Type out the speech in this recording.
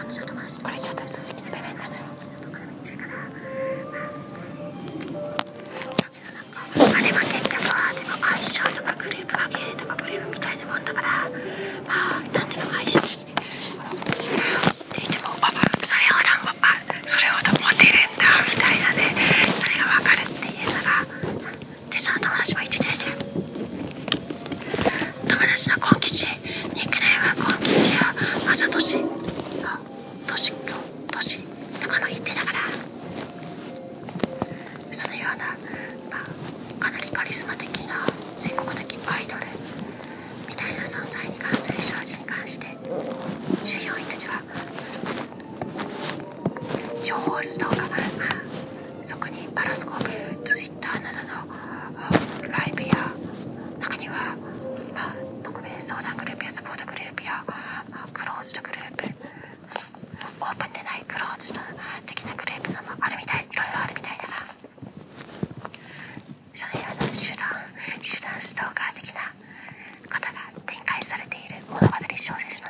こっちの友達これちょっと続きペレンだねあでも結局はでも相性とかグループ分けとかグループみたいなもんだからまあなんていうの会社ですねって言ってもあそれほどあそれほどモテるんだみたいなねそれが分かるっていうのがでその友達も言ってたよね。友達のコン吉ニックネームはコン吉やまさとしあとしとしとかも言ってたからそのような、まあ、かなりカリスマ的な全国的アイドルみたいな存在に関する障子に関して従業員たちは情報ストーカー、そこにパラスコープツイッターなどのあライブや中には、まあ、匿名相談グループやサポートグループや、まあ、クローズドグループオープンでないクローズド的なグループのもあるみたいいろいろあるみたいだがそのような集団集団ストーカー的なことが展開されている物語小説の